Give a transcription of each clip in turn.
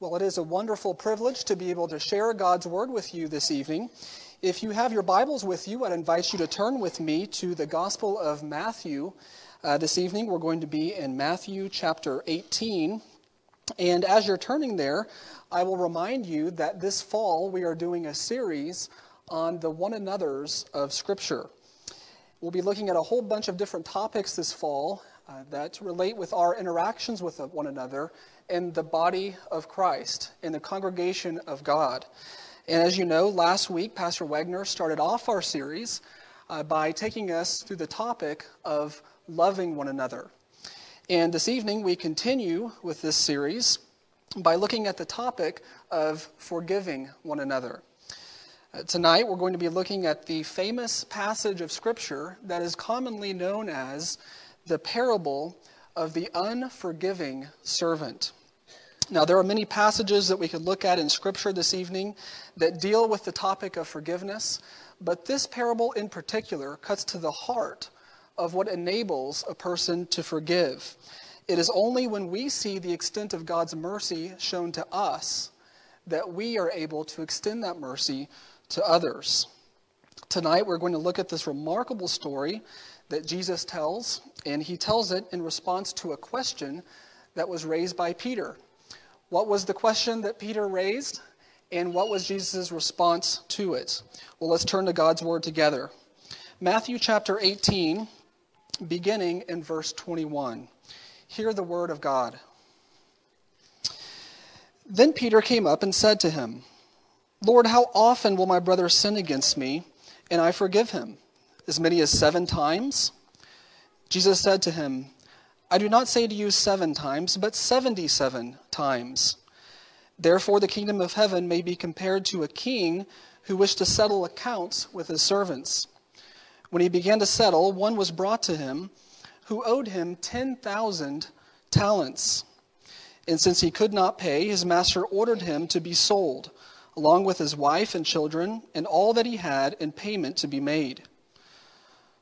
Well, it is a wonderful privilege to be able to share God's Word with you this evening. If you have your Bibles with you, I'd invite you to turn with me to the Gospel of Matthew. Uh, this evening, we're going to be in Matthew chapter 18. And as you're turning there, I will remind you that this fall we are doing a series on the one another's of Scripture. We'll be looking at a whole bunch of different topics this fall uh, that relate with our interactions with one another in the body of Christ, in the congregation of God. And as you know, last week, Pastor Wegner started off our series uh, by taking us through the topic of loving one another. And this evening, we continue with this series by looking at the topic of forgiving one another. Uh, tonight, we're going to be looking at the famous passage of Scripture that is commonly known as the parable of the unforgiving servant. Now, there are many passages that we could look at in Scripture this evening that deal with the topic of forgiveness, but this parable in particular cuts to the heart of what enables a person to forgive. It is only when we see the extent of God's mercy shown to us that we are able to extend that mercy to others. Tonight, we're going to look at this remarkable story that Jesus tells, and he tells it in response to a question that was raised by Peter. What was the question that Peter raised? And what was Jesus' response to it? Well, let's turn to God's Word together. Matthew chapter 18, beginning in verse 21. Hear the Word of God. Then Peter came up and said to him, Lord, how often will my brother sin against me, and I forgive him? As many as seven times? Jesus said to him, I do not say to you seven times, but seventy seven times. Therefore, the kingdom of heaven may be compared to a king who wished to settle accounts with his servants. When he began to settle, one was brought to him who owed him 10,000 talents. And since he could not pay, his master ordered him to be sold, along with his wife and children, and all that he had, in payment to be made.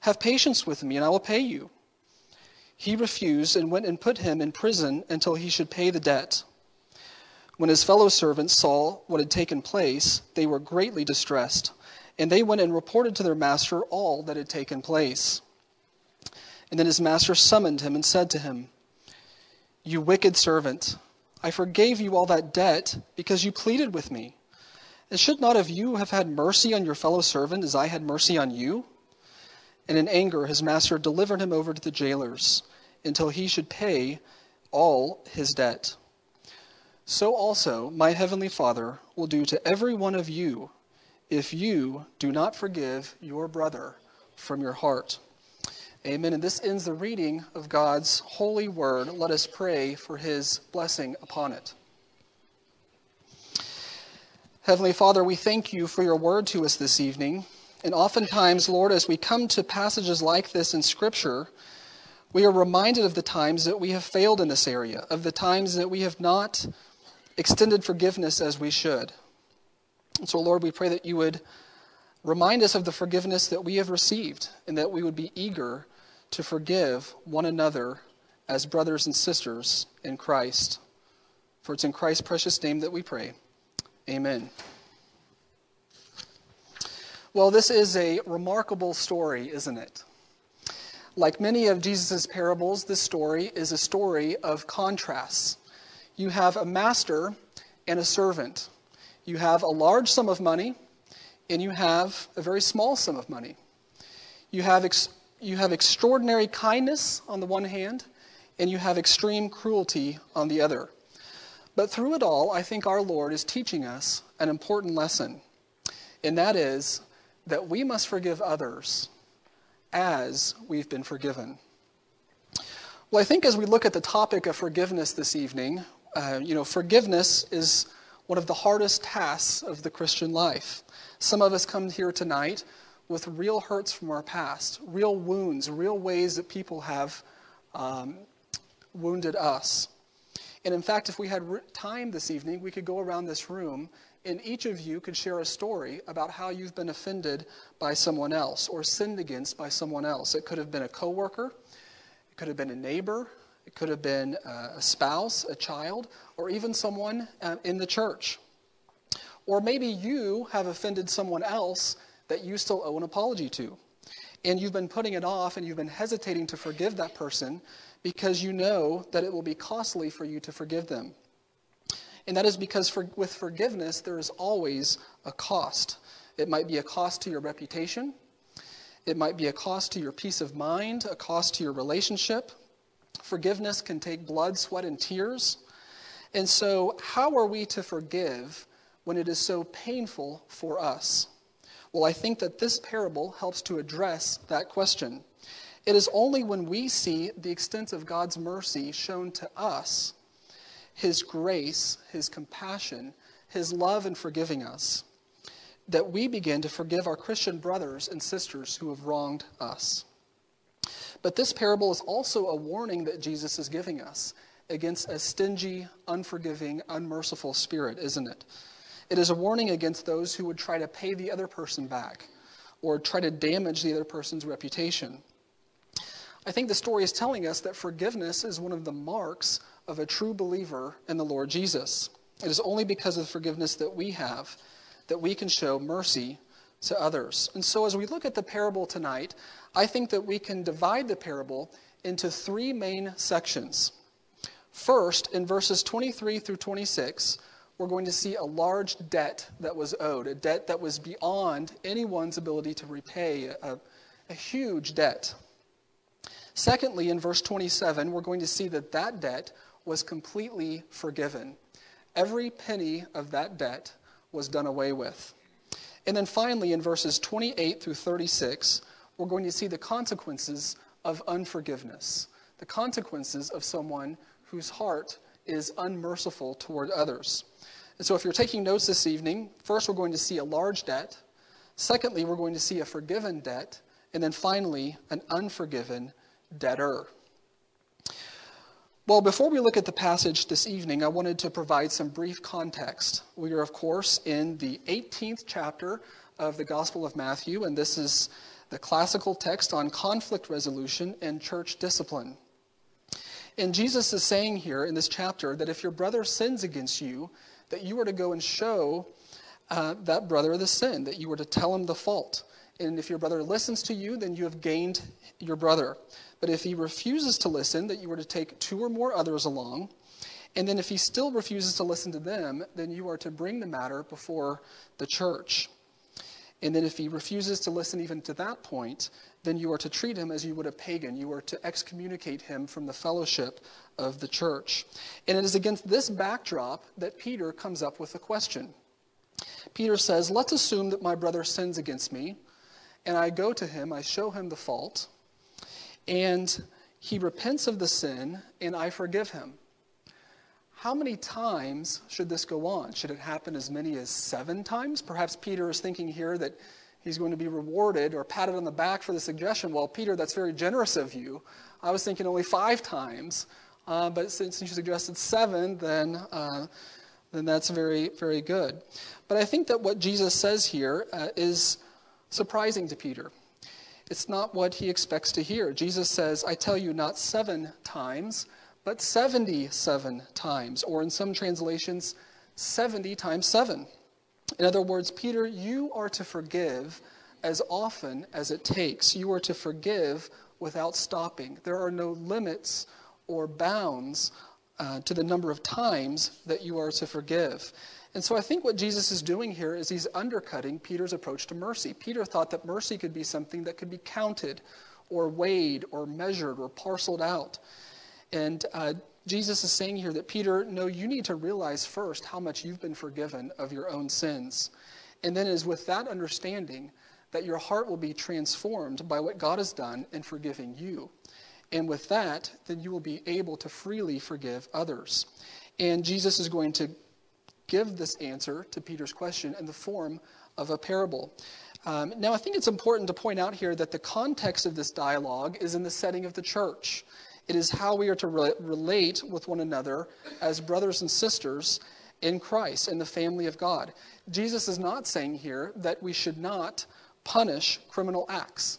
Have patience with me, and I will pay you. He refused and went and put him in prison until he should pay the debt. When his fellow servants saw what had taken place, they were greatly distressed, and they went and reported to their master all that had taken place. And then his master summoned him and said to him, You wicked servant, I forgave you all that debt because you pleaded with me. And should not of you have had mercy on your fellow servant as I had mercy on you? And in anger, his master delivered him over to the jailers until he should pay all his debt. So also, my heavenly Father will do to every one of you if you do not forgive your brother from your heart. Amen. And this ends the reading of God's holy word. Let us pray for his blessing upon it. Heavenly Father, we thank you for your word to us this evening. And oftentimes, Lord, as we come to passages like this in Scripture, we are reminded of the times that we have failed in this area, of the times that we have not extended forgiveness as we should. And so, Lord, we pray that you would remind us of the forgiveness that we have received and that we would be eager to forgive one another as brothers and sisters in Christ. For it's in Christ's precious name that we pray. Amen. Well, this is a remarkable story, isn't it? Like many of Jesus' parables, this story is a story of contrasts. You have a master and a servant. You have a large sum of money, and you have a very small sum of money. You have, ex- you have extraordinary kindness on the one hand, and you have extreme cruelty on the other. But through it all, I think our Lord is teaching us an important lesson, and that is that we must forgive others as we've been forgiven. Well, I think as we look at the topic of forgiveness this evening, uh, you know, forgiveness is one of the hardest tasks of the Christian life. Some of us come here tonight with real hurts from our past, real wounds, real ways that people have um, wounded us. And in fact, if we had time this evening, we could go around this room and each of you could share a story about how you've been offended by someone else or sinned against by someone else. It could have been a coworker, it could have been a neighbor, it could have been uh, a spouse, a child, or even someone uh, in the church. Or maybe you have offended someone else that you still owe an apology to. And you've been putting it off and you've been hesitating to forgive that person because you know that it will be costly for you to forgive them. And that is because for, with forgiveness, there is always a cost. It might be a cost to your reputation, it might be a cost to your peace of mind, a cost to your relationship, Forgiveness can take blood, sweat, and tears. And so, how are we to forgive when it is so painful for us? Well, I think that this parable helps to address that question. It is only when we see the extent of God's mercy shown to us, His grace, His compassion, His love in forgiving us, that we begin to forgive our Christian brothers and sisters who have wronged us. But this parable is also a warning that Jesus is giving us against a stingy, unforgiving, unmerciful spirit, isn't it? It is a warning against those who would try to pay the other person back or try to damage the other person's reputation. I think the story is telling us that forgiveness is one of the marks of a true believer in the Lord Jesus. It is only because of the forgiveness that we have that we can show mercy to others. And so, as we look at the parable tonight, I think that we can divide the parable into three main sections. First, in verses 23 through 26, we're going to see a large debt that was owed, a debt that was beyond anyone's ability to repay, a, a huge debt. Secondly, in verse 27, we're going to see that that debt was completely forgiven. Every penny of that debt was done away with. And then finally, in verses 28 through 36, we're going to see the consequences of unforgiveness, the consequences of someone whose heart is unmerciful toward others. And so, if you're taking notes this evening, first we're going to see a large debt. Secondly, we're going to see a forgiven debt. And then finally, an unforgiven debtor. Well, before we look at the passage this evening, I wanted to provide some brief context. We are, of course, in the 18th chapter of the Gospel of Matthew, and this is the classical text on conflict resolution and church discipline. And Jesus is saying here in this chapter that if your brother sins against you, that you are to go and show uh, that brother the sin, that you are to tell him the fault. And if your brother listens to you, then you have gained your brother. But if he refuses to listen, that you are to take two or more others along. And then if he still refuses to listen to them, then you are to bring the matter before the church. And then if he refuses to listen even to that point, then you are to treat him as you would a pagan. You are to excommunicate him from the fellowship of the church. And it is against this backdrop that Peter comes up with a question. Peter says, Let's assume that my brother sins against me, and I go to him, I show him the fault and he repents of the sin, and I forgive him. How many times should this go on? Should it happen as many as seven times? Perhaps Peter is thinking here that he's going to be rewarded or patted on the back for the suggestion. Well, Peter, that's very generous of you. I was thinking only five times, uh, but since you suggested seven, then uh, then that's very very good. But I think that what Jesus says here uh, is surprising to Peter. It's not what he expects to hear. Jesus says, I tell you, not seven times, but 77 times, or in some translations, 70 times seven. In other words, Peter, you are to forgive as often as it takes. You are to forgive without stopping. There are no limits or bounds uh, to the number of times that you are to forgive. And so I think what Jesus is doing here is he's undercutting Peter's approach to mercy. Peter thought that mercy could be something that could be counted or weighed or measured or parceled out. And uh, Jesus is saying here that Peter, no, you need to realize first how much you've been forgiven of your own sins. And then it is with that understanding that your heart will be transformed by what God has done in forgiving you. And with that, then you will be able to freely forgive others. And Jesus is going to give this answer to Peter's question in the form of a parable. Um, now, I think it's important to point out here that the context of this dialogue is in the setting of the church. It is how we are to re- relate with one another as brothers and sisters in Christ, in the family of God. Jesus is not saying here that we should not punish criminal acts.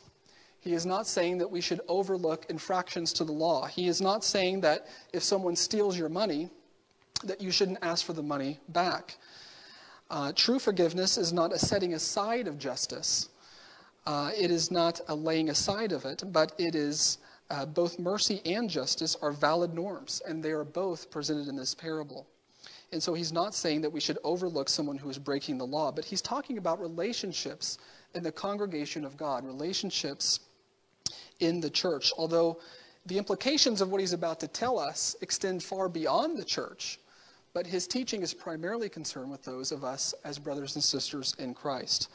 He is not saying that we should overlook infractions to the law. He is not saying that if someone steals your money, that you shouldn't ask for the money back. Uh, true forgiveness is not a setting aside of justice. Uh, it is not a laying aside of it, but it is uh, both mercy and justice are valid norms, and they are both presented in this parable. And so he's not saying that we should overlook someone who is breaking the law, but he's talking about relationships in the congregation of God, relationships in the church. Although the implications of what he's about to tell us extend far beyond the church, but his teaching is primarily concerned with those of us as brothers and sisters in Christ.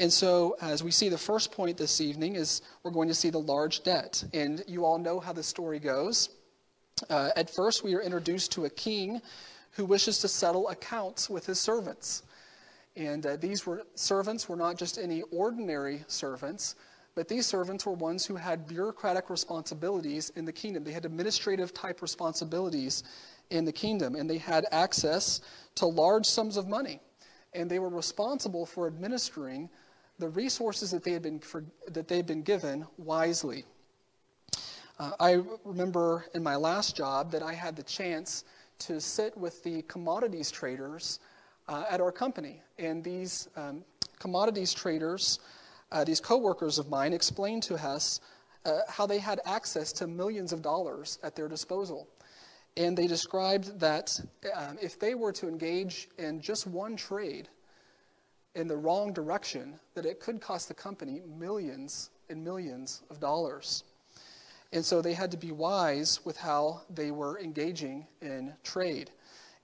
And so, as we see the first point this evening, is we're going to see the large debt. And you all know how the story goes. Uh, at first, we are introduced to a king who wishes to settle accounts with his servants. And uh, these were servants were not just any ordinary servants, but these servants were ones who had bureaucratic responsibilities in the kingdom. They had administrative type responsibilities in the kingdom, and they had access to large sums of money. And they were responsible for administering the resources that they had been, for, that they had been given wisely. Uh, I remember in my last job that I had the chance to sit with the commodities traders uh, at our company. And these um, commodities traders uh, these coworkers of mine explained to us uh, how they had access to millions of dollars at their disposal. And they described that um, if they were to engage in just one trade in the wrong direction, that it could cost the company millions and millions of dollars. And so they had to be wise with how they were engaging in trade.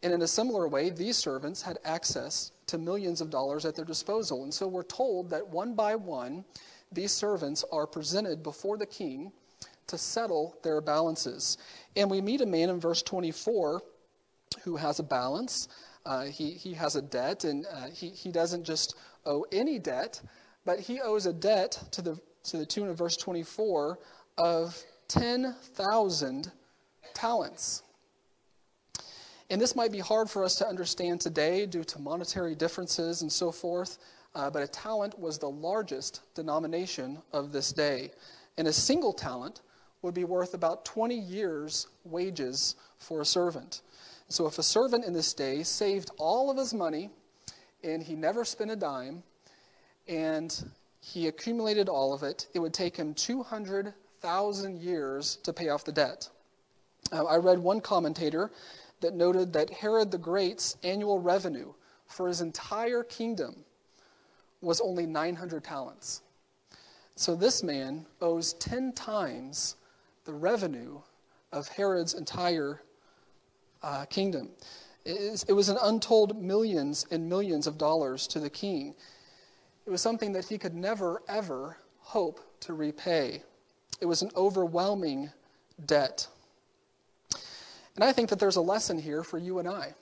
And in a similar way, these servants had access to millions of dollars at their disposal. And so we're told that one by one, these servants are presented before the king to settle their balances. And we meet a man in verse 24 who has a balance. Uh, he, he has a debt, and uh, he, he doesn't just owe any debt, but he owes a debt to the, to the tune of verse 24 of 10,000 talents. And this might be hard for us to understand today due to monetary differences and so forth, uh, but a talent was the largest denomination of this day. And a single talent would be worth about 20 years' wages for a servant. So if a servant in this day saved all of his money and he never spent a dime and he accumulated all of it, it would take him 200,000 years to pay off the debt. Uh, I read one commentator that noted that Herod the Great's annual revenue for his entire kingdom was only 900 talents. So this man owes 10 times the revenue of Herod's entire uh, kingdom. It was an untold millions and millions of dollars to the king. It was something that he could never, ever hope to repay. It was an overwhelming debt. And I think that there's a lesson here for you and I.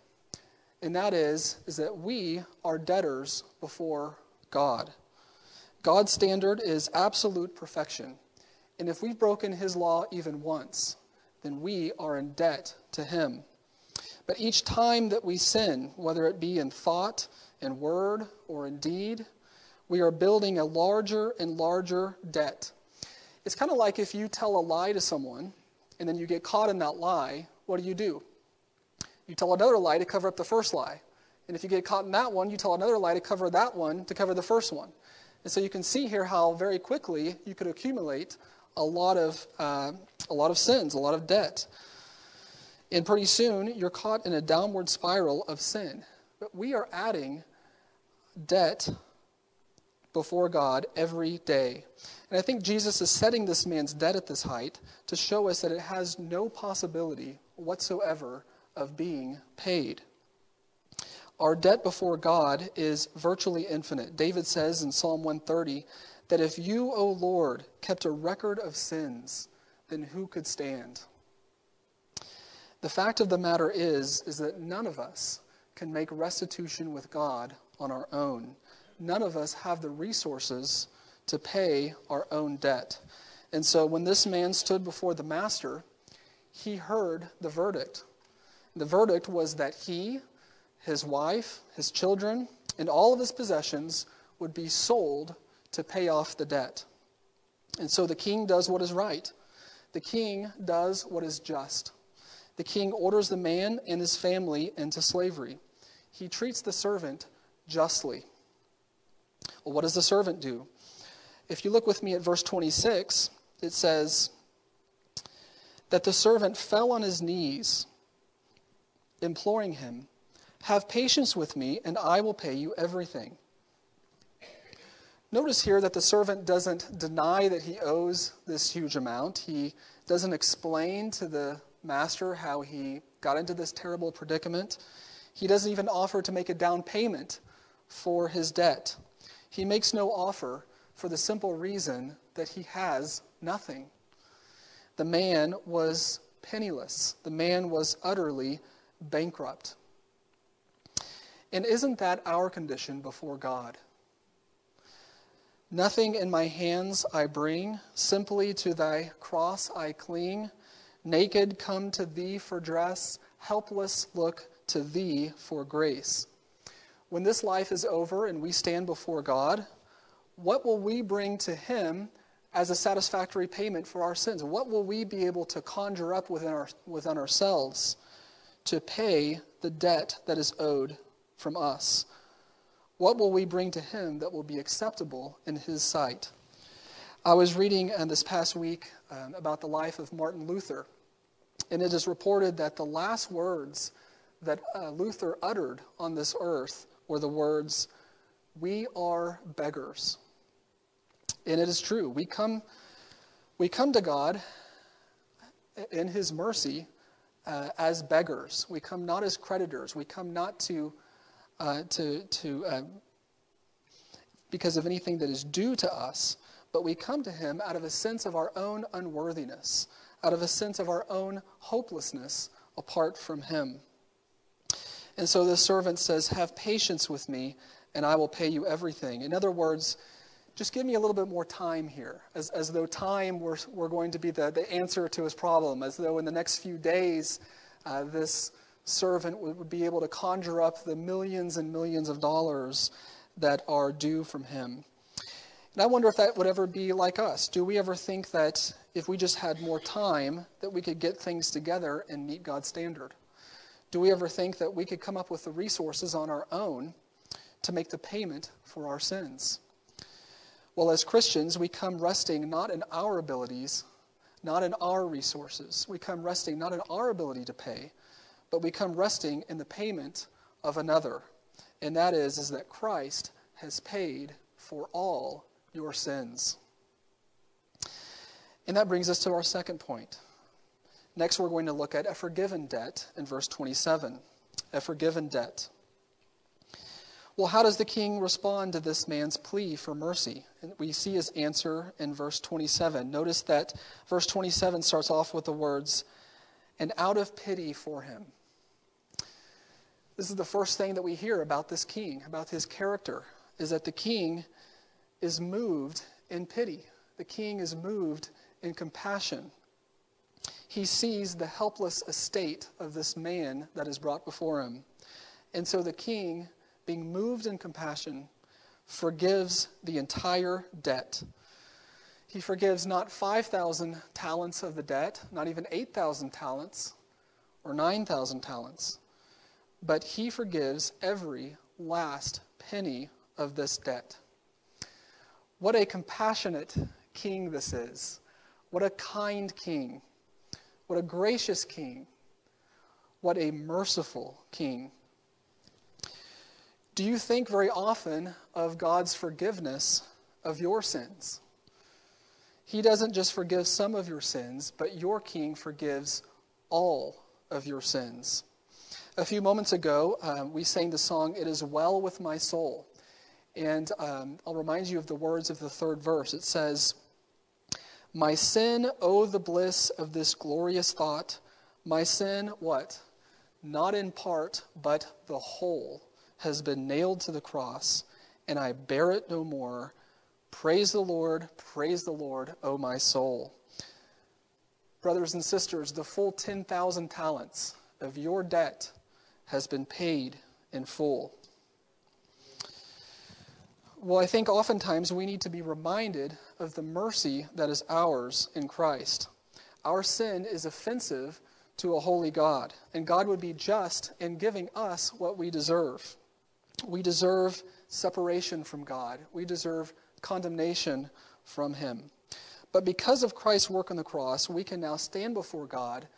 And that is, is that we are debtors before God. God's standard is absolute perfection. And if we've broken his law even once, then we are in debt to him. But each time that we sin, whether it be in thought, in word, or in deed, we are building a larger and larger debt. It's kind of like if you tell a lie to someone and then you get caught in that lie, what do you do? You tell another lie to cover up the first lie. And if you get caught in that one, you tell another lie to cover that one to cover the first one. And so you can see here how very quickly you could accumulate a lot of, uh, a lot of sins, a lot of debt. And pretty soon you're caught in a downward spiral of sin. But we are adding debt before God every day. And I think Jesus is setting this man's debt at this height to show us that it has no possibility whatsoever of being paid. Our debt before God is virtually infinite. David says in Psalm 130 that if you, O Lord, kept a record of sins, then who could stand? The fact of the matter is, is that none of us can make restitution with God on our own. None of us have the resources to pay our own debt. And so when this man stood before the master, he heard the verdict. The verdict was that he, his wife, his children, and all of his possessions would be sold to pay off the debt. And so the king does what is right. The king does what is just. The king orders the man and his family into slavery. He treats the servant justly. Well, what does the servant do? If you look with me at verse 26, it says that the servant fell on his knees, imploring him, Have patience with me, and I will pay you everything. Notice here that the servant doesn't deny that he owes this huge amount. He doesn't explain to the master how he got into this terrible predicament. He doesn't even offer to make a down payment for his debt. He makes no offer for the simple reason that he has nothing. The man was penniless, the man was utterly bankrupt. And isn't that our condition before God? Nothing in my hands I bring, simply to thy cross I cling. Naked come to thee for dress, helpless look to thee for grace. When this life is over and we stand before God, what will we bring to him as a satisfactory payment for our sins? What will we be able to conjure up within, our, within ourselves to pay the debt that is owed from us? What will we bring to him that will be acceptable in his sight? I was reading uh, this past week um, about the life of Martin Luther, and it is reported that the last words that uh, Luther uttered on this earth were the words, We are beggars. And it is true. We come, we come to God in His mercy uh, as beggars. We come not as creditors. We come not to, uh, to, to uh, because of anything that is due to us, but we come to Him out of a sense of our own unworthiness, out of a sense of our own hopelessness apart from Him. And so the servant says, Have patience with me, and I will pay you everything. In other words, just give me a little bit more time here, as, as though time were, were going to be the, the answer to his problem, as though in the next few days uh, this servant would, would be able to conjure up the millions and millions of dollars that are due from him. And I wonder if that would ever be like us. Do we ever think that if we just had more time, that we could get things together and meet God's standard? Do we ever think that we could come up with the resources on our own to make the payment for our sins? Well, as Christians, we come resting not in our abilities, not in our resources. We come resting not in our ability to pay, but we come resting in the payment of another. And that is, is that Christ has paid for all your sins. And that brings us to our second point. Next, we're going to look at a forgiven debt in verse 27. A forgiven debt. Well, how does the king respond to this man's plea for mercy? And we see his answer in verse 27. Notice that verse 27 starts off with the words, and out of pity for him. This is the first thing that we hear about this king, about his character, is that the king is moved in pity. The king is moved in compassion. He sees the helpless estate of this man that is brought before him. And so the king being moved in compassion, forgives the entire debt. He forgives not 5,000 talents of the debt, not even 8,000 talents or 9,000 talents, but he forgives every last penny of this debt. What a compassionate king this is. What a kind king. What a gracious king. What a merciful king. Do you think very often of God's forgiveness of your sins? He doesn't just forgive some of your sins, but your King forgives all of your sins. A few moments ago, um, we sang the song, It Is Well With My Soul. And um, I'll remind you of the words of the third verse. It says, My sin, oh, the bliss of this glorious thought. My sin, what? not in part, but the whole, has been nailed to the cross, and I bear it no more. Praise the Lord, praise the Lord, O my soul. Brothers and sisters, the full 10,000 talents of your debt has been paid in full. Well, I think oftentimes we need to be reminded of the mercy that is ours in Christ. Our sin is offensive to a holy God, and God would be just in giving us what we deserve. We deserve separation from God, we deserve condemnation from Him. But because of Christ's work on the cross, we can now stand before God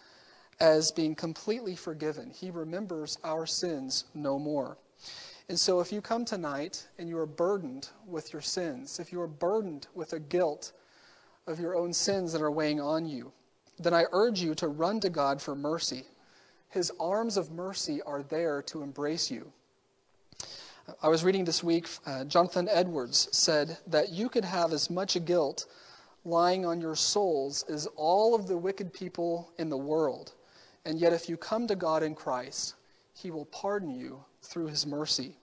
as being completely forgiven. He remembers our sins no more. And so, if you come tonight and you are burdened with your sins, if you are burdened with the guilt of your own sins that are weighing on you, then I urge you to run to God for mercy. His arms of mercy are there to embrace you. I was reading this week, uh, Jonathan Edwards said that you could have as much guilt lying on your souls as all of the wicked people in the world. And yet, if you come to God in Christ, He will pardon you through His mercy.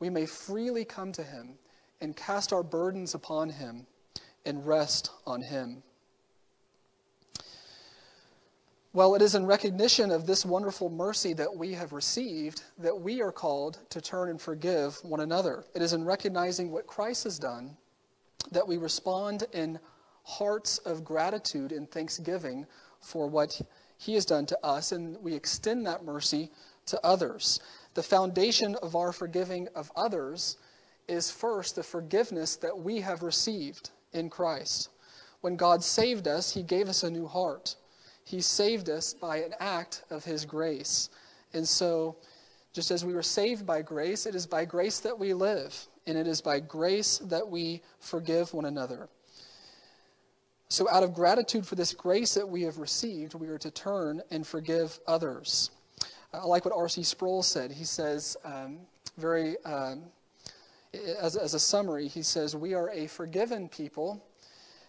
We may freely come to Him and cast our burdens upon Him and rest on Him. Well, it is in recognition of this wonderful mercy that we have received that we are called to turn and forgive one another. It is in recognizing what Christ has done that we respond in hearts of gratitude and thanksgiving for what he has done to us, and we extend that mercy to others. The foundation of our forgiving of others is first the forgiveness that we have received in Christ. When God saved us, he gave us a new heart. He saved us by an act of His grace. And so, just as we were saved by grace, it is by grace that we live, and it is by grace that we forgive one another. So, out of gratitude for this grace that we have received, we are to turn and forgive others. I like what R.C. Sproul said. He says, um, very, um, as, as a summary, he says, We are a forgiven people,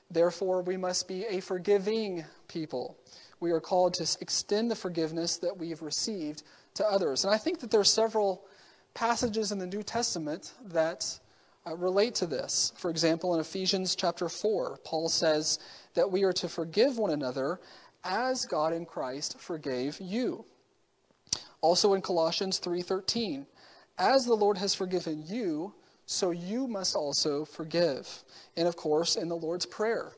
therefore, we must be a forgiving people we are called to extend the forgiveness that we have received to others. And I think that there are several passages in the New Testament that uh, relate to this. For example, in Ephesians chapter 4, Paul says that we are to forgive one another as God in Christ forgave you. Also in Colossians 3:13, as the Lord has forgiven you, so you must also forgive. And of course, in the Lord's prayer,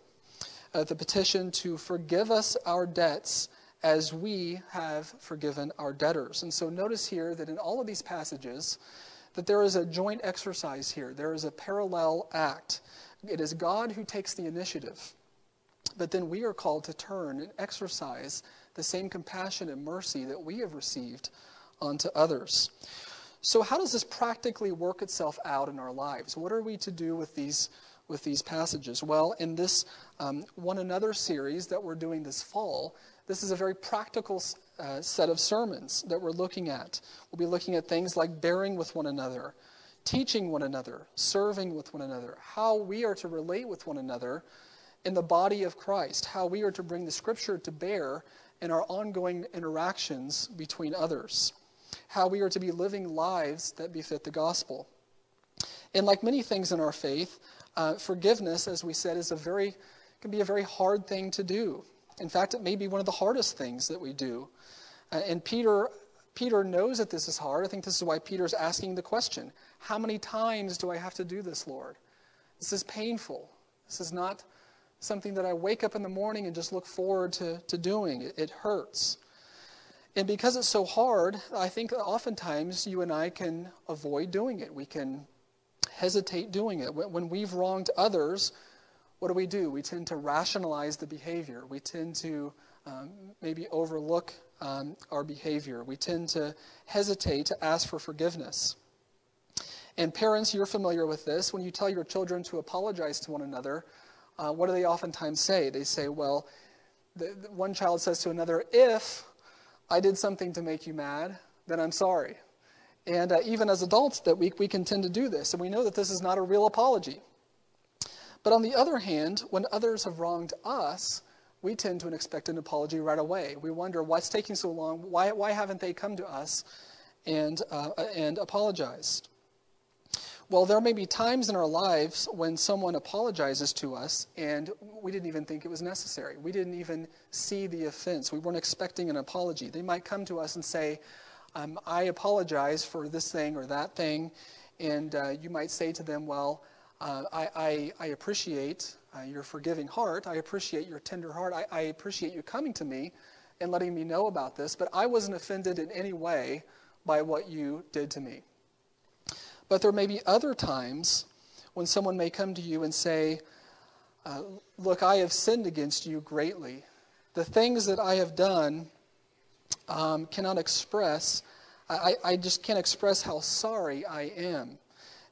uh, the petition to forgive us our debts as we have forgiven our debtors. And so notice here that in all of these passages, that there is a joint exercise here. There is a parallel act. It is God who takes the initiative. But then we are called to turn and exercise the same compassion and mercy that we have received onto others. So, how does this practically work itself out in our lives? What are we to do with these with these passages? Well, in this um, One Another series that we're doing this fall, this is a very practical uh, set of sermons that we're looking at. We'll be looking at things like bearing with one another, teaching one another, serving with one another, how we are to relate with one another in the body of Christ, how we are to bring the scripture to bear in our ongoing interactions between others, how we are to be living lives that befit the gospel. And like many things in our faith, uh, forgiveness, as we said, is a very can be a very hard thing to do. In fact, it may be one of the hardest things that we do. Uh, and Peter Peter knows that this is hard. I think this is why Peter's asking the question How many times do I have to do this, Lord? This is painful. This is not something that I wake up in the morning and just look forward to, to doing. It, it hurts. And because it's so hard, I think oftentimes you and I can avoid doing it. We can hesitate doing it. When we've wronged others, what do we do? We tend to rationalize the behavior. We tend to um, maybe overlook um, our behavior. We tend to hesitate to ask for forgiveness. And parents, you're familiar with this. When you tell your children to apologize to one another, uh, what do they oftentimes say? They say, well, the, the one child says to another, if I did something to make you mad, then I'm sorry. And uh, even as adults, that we, we can tend to do this. And we know that this is not a real apology. But on the other hand, when others have wronged us, we tend to expect an apology right away. We wonder what's taking so long. Why, why haven't they come to us and, uh, and apologized? Well, there may be times in our lives when someone apologizes to us and we didn't even think it was necessary. We didn't even see the offense. We weren't expecting an apology. They might come to us and say, um, I apologize for this thing or that thing. And uh, you might say to them, Well, uh, I, I, I, appreciate uh, your forgiving heart. I appreciate your tender heart. I, I appreciate you coming to me and letting me know about this, but I wasn't offended in any way by what you did to me. But there may be other times when someone may come to you and say, uh, Look, I have sinned against you greatly. The things that I have done um, cannot express, I, I just can't express how sorry I am.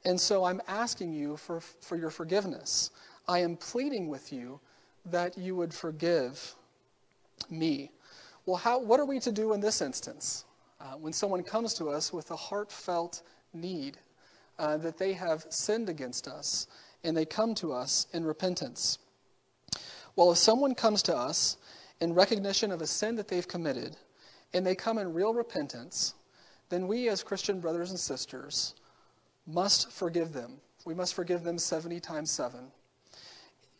And so I'm asking you for, for your forgiveness. I am pleading with you that you would forgive me. Well, how, what are we to do in this instance? Uh, when someone comes to us with a heartfelt need, uh, that they have sinned against us and they come to us in repentance. Well, if someone comes to us in recognition of a sin that they've committed and they come in real repentance, then we as Christian brothers and sisters must forgive them. We must forgive them 70 times 7.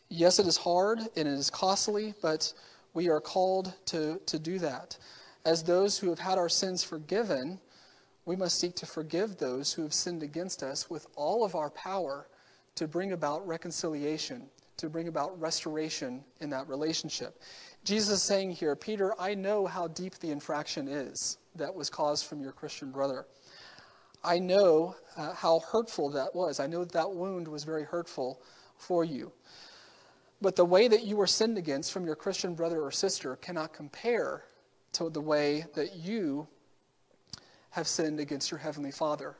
Yes, it is hard and it is costly, but we are called to, to do that. As those who have had our sins forgiven, we must seek to forgive those who have sinned against us with all of our power to bring about reconciliation, to bring about restoration in that relationship. Jesus is saying here, Peter, I know how deep the infraction is that was caused from your Christian brother. I know uh, how hurtful that was. I know that, that wound was very hurtful for you. But the way that you were sinned against from your Christian brother or sister cannot compare to the way that you have sinned against your Heavenly Father.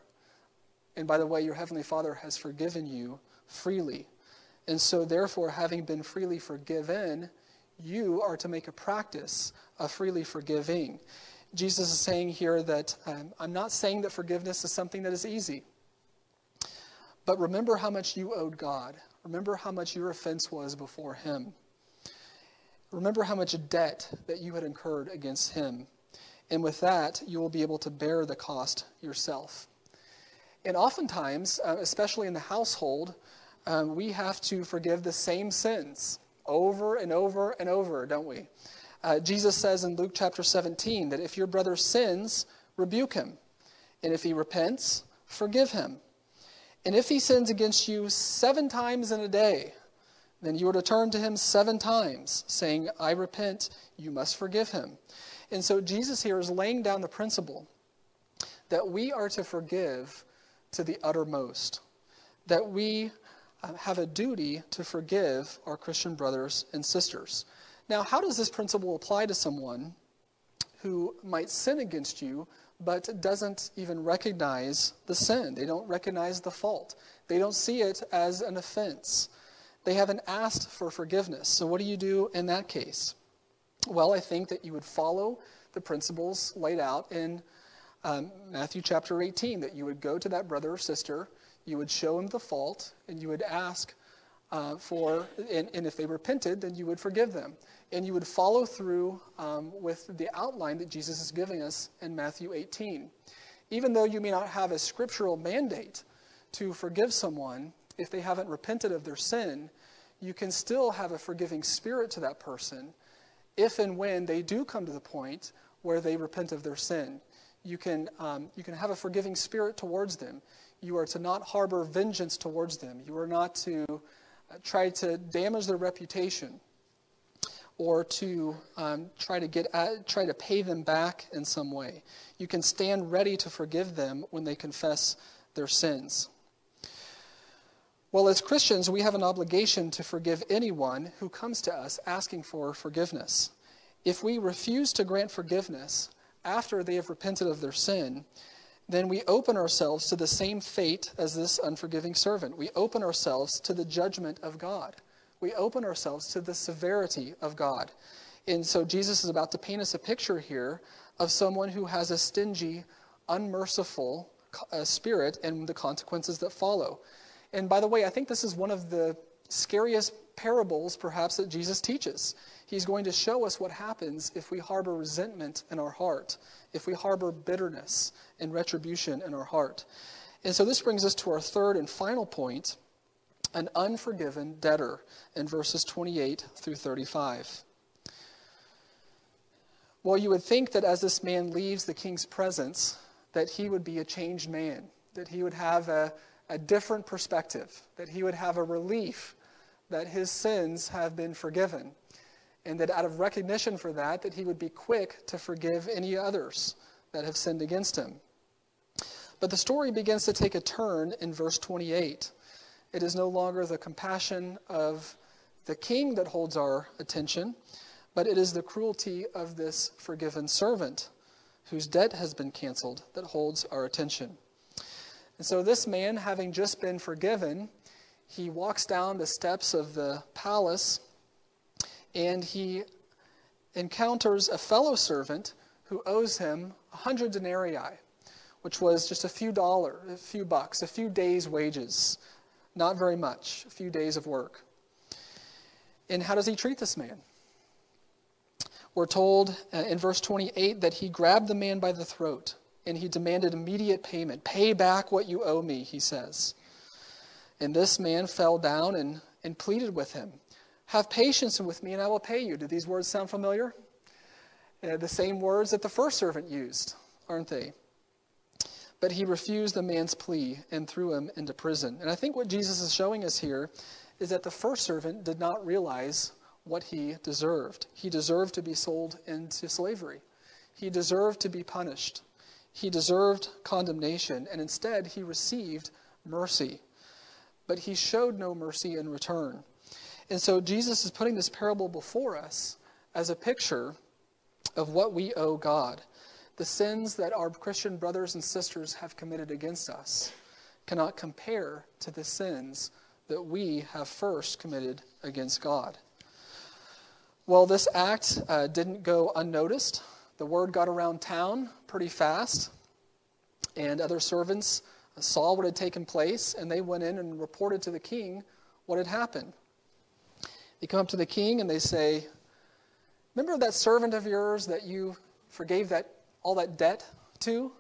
And by the way, your Heavenly Father has forgiven you freely. And so, therefore, having been freely forgiven, you are to make a practice of freely forgiving. Jesus is saying here that um, I'm not saying that forgiveness is something that is easy. But remember how much you owed God. Remember how much your offense was before Him. Remember how much debt that you had incurred against Him. And with that, you will be able to bear the cost yourself. And oftentimes, uh, especially in the household, um, we have to forgive the same sins over and over and over, don't we? Uh, Jesus says in Luke chapter 17 that if your brother sins, rebuke him. And if he repents, forgive him. And if he sins against you seven times in a day, then you are to turn to him seven times, saying, I repent, you must forgive him. And so Jesus here is laying down the principle that we are to forgive to the uttermost, that we uh, have a duty to forgive our Christian brothers and sisters. Now, how does this principle apply to someone who might sin against you but doesn't even recognize the sin? They don't recognize the fault, they don't see it as an offense. They haven't asked for forgiveness. So, what do you do in that case? Well, I think that you would follow the principles laid out in um, Matthew chapter 18, that you would go to that brother or sister, you would show him the fault, and you would ask uh, for, and, and, if they repented, then you would forgive them. And you would follow through um, with the outline that Jesus is giving us in Matthew 18. Even though you may not have a scriptural mandate to forgive someone if they haven't repented of their sin, you can still have a forgiving spirit to that person if and when they do come to the point where they repent of their sin. You can, um, you can have a forgiving spirit towards them. You are to not harbor vengeance towards them. You are not to uh, try to damage their reputation or to um, try to get at, try to pay them back in some way. You can stand ready to forgive them when they confess their sins. Well, as Christians, we have an obligation to forgive anyone who comes to us asking for forgiveness. If we refuse to grant forgiveness after they have repented of their sin, then we open ourselves to the same fate as this unforgiving servant. We open ourselves to the judgment of God. We open ourselves to the severity of God. And so Jesus is about to paint us a picture here of someone who has a stingy, unmerciful uh, spirit and the consequences that follow. And by the way, I think this is one of the scariest parables, perhaps, that Jesus teaches. He's going to show us what happens if we harbor resentment in our heart, if we harbor bitterness and retribution in our heart. And so this brings us to our third and final point an unforgiven debtor in verses 28 through 35. Well, you would think that as this man leaves the king's presence, that he would be a changed man, that he would have a, a different perspective, that he would have a relief that his sins have been forgiven, and that out of recognition for that, that he would be quick to forgive any others that have sinned against him. But the story begins to take a turn in verse 28. It is no longer the compassion of the king that holds our attention, but it is the cruelty of this forgiven servant whose debt has been canceled that holds our attention. And so, this man, having just been forgiven, he walks down the steps of the palace and he encounters a fellow servant who owes him a hundred denarii, which was just a few dollars, a few bucks, a few days' wages. Not very much, a few days of work. And how does he treat this man? We're told uh, in verse 28 that he grabbed the man by the throat and he demanded immediate payment. Pay back what you owe me, he says. And this man fell down and, and pleaded with him Have patience with me and I will pay you. Do these words sound familiar? Uh, the same words that the first servant used, aren't they? But he refused the man's plea and threw him into prison. And I think what Jesus is showing us here is that the first servant did not realize what he deserved. He deserved to be sold into slavery. He deserved to be punished. He deserved condemnation, and instead he received mercy. But he showed no mercy in return. And so Jesus is putting this parable before us as a picture of what we owe God. The sins that our Christian brothers and sisters have committed against us cannot compare to the sins that we have first committed against God. Well, this act uh, didn't go unnoticed. The word got around town pretty fast, and other servants saw what had taken place, and they went in and reported to the king what had happened. They come up to the king and they say, Remember that servant of yours that you forgave that all that debt to?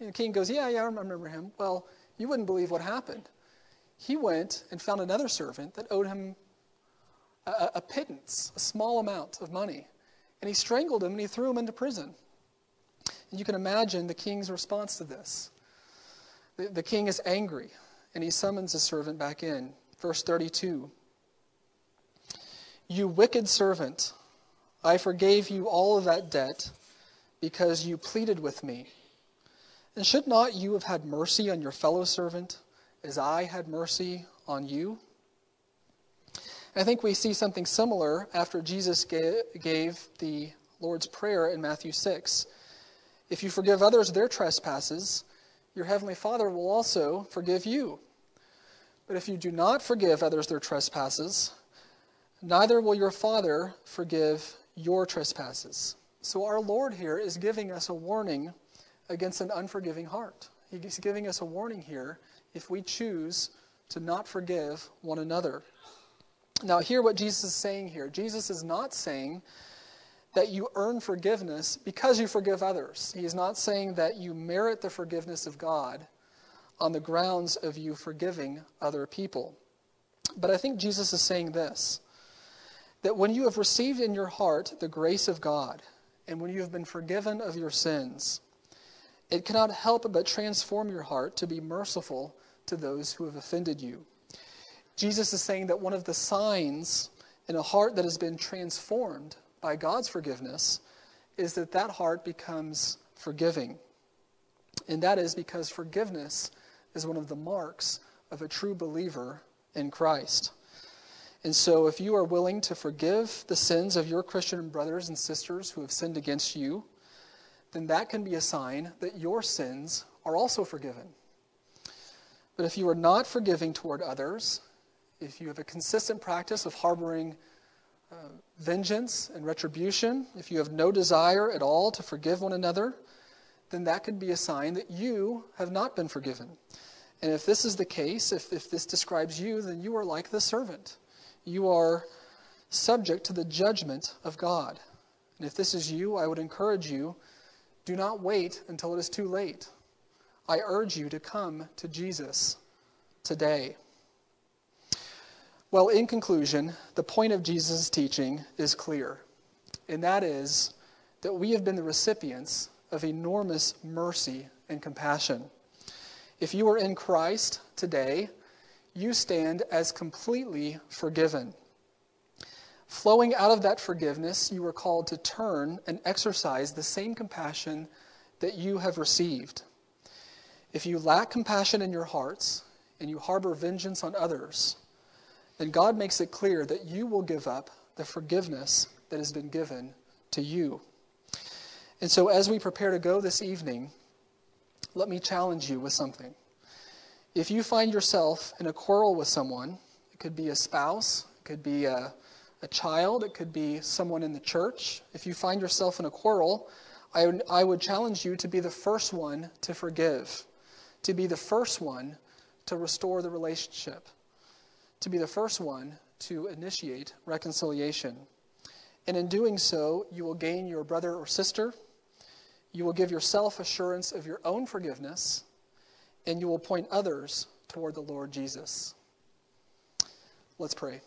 And the king goes, Yeah, yeah, I remember him. Well, you wouldn't believe what happened. He went and found another servant that owed him a, a pittance, a small amount of money. And he strangled him and he threw him into prison. And you can imagine the king's response to this. The, the king is angry and he summons his servant back in. Verse 32 You wicked servant, I forgave you all of that debt because you pleaded with me. And should not you have had mercy on your fellow servant as I had mercy on you? I think we see something similar after Jesus gave the Lord's Prayer in Matthew 6. If you forgive others their trespasses, your heavenly Father will also forgive you. But if you do not forgive others their trespasses, neither will your Father forgive your trespasses. So our Lord here is giving us a warning against an unforgiving heart. He's giving us a warning here if we choose to not forgive one another. Now, hear what Jesus is saying here. Jesus is not saying that you earn forgiveness because you forgive others. He is not saying that you merit the forgiveness of God on the grounds of you forgiving other people. But I think Jesus is saying this that when you have received in your heart the grace of God, and when you have been forgiven of your sins, it cannot help but transform your heart to be merciful to those who have offended you. Jesus is saying that one of the signs in a heart that has been transformed by God's forgiveness is that that heart becomes forgiving. And that is because forgiveness is one of the marks of a true believer in Christ. And so, if you are willing to forgive the sins of your Christian brothers and sisters who have sinned against you, then that can be a sign that your sins are also forgiven. But if you are not forgiving toward others, if you have a consistent practice of harboring uh, vengeance and retribution, if you have no desire at all to forgive one another, then that could be a sign that you have not been forgiven. And if this is the case, if, if this describes you, then you are like the servant. You are subject to the judgment of God. And if this is you, I would encourage you do not wait until it is too late. I urge you to come to Jesus today. Well, in conclusion, the point of Jesus' teaching is clear, and that is that we have been the recipients of enormous mercy and compassion. If you are in Christ today, you stand as completely forgiven. Flowing out of that forgiveness, you are called to turn and exercise the same compassion that you have received. If you lack compassion in your hearts and you harbor vengeance on others, then God makes it clear that you will give up the forgiveness that has been given to you. And so, as we prepare to go this evening, let me challenge you with something. If you find yourself in a quarrel with someone, it could be a spouse, it could be a, a child, it could be someone in the church. If you find yourself in a quarrel, I would, I would challenge you to be the first one to forgive, to be the first one to restore the relationship to be the first one to initiate reconciliation. And in doing so, you will gain your brother or sister, you will give yourself assurance of your own forgiveness, and you will point others toward the Lord Jesus. Let's pray.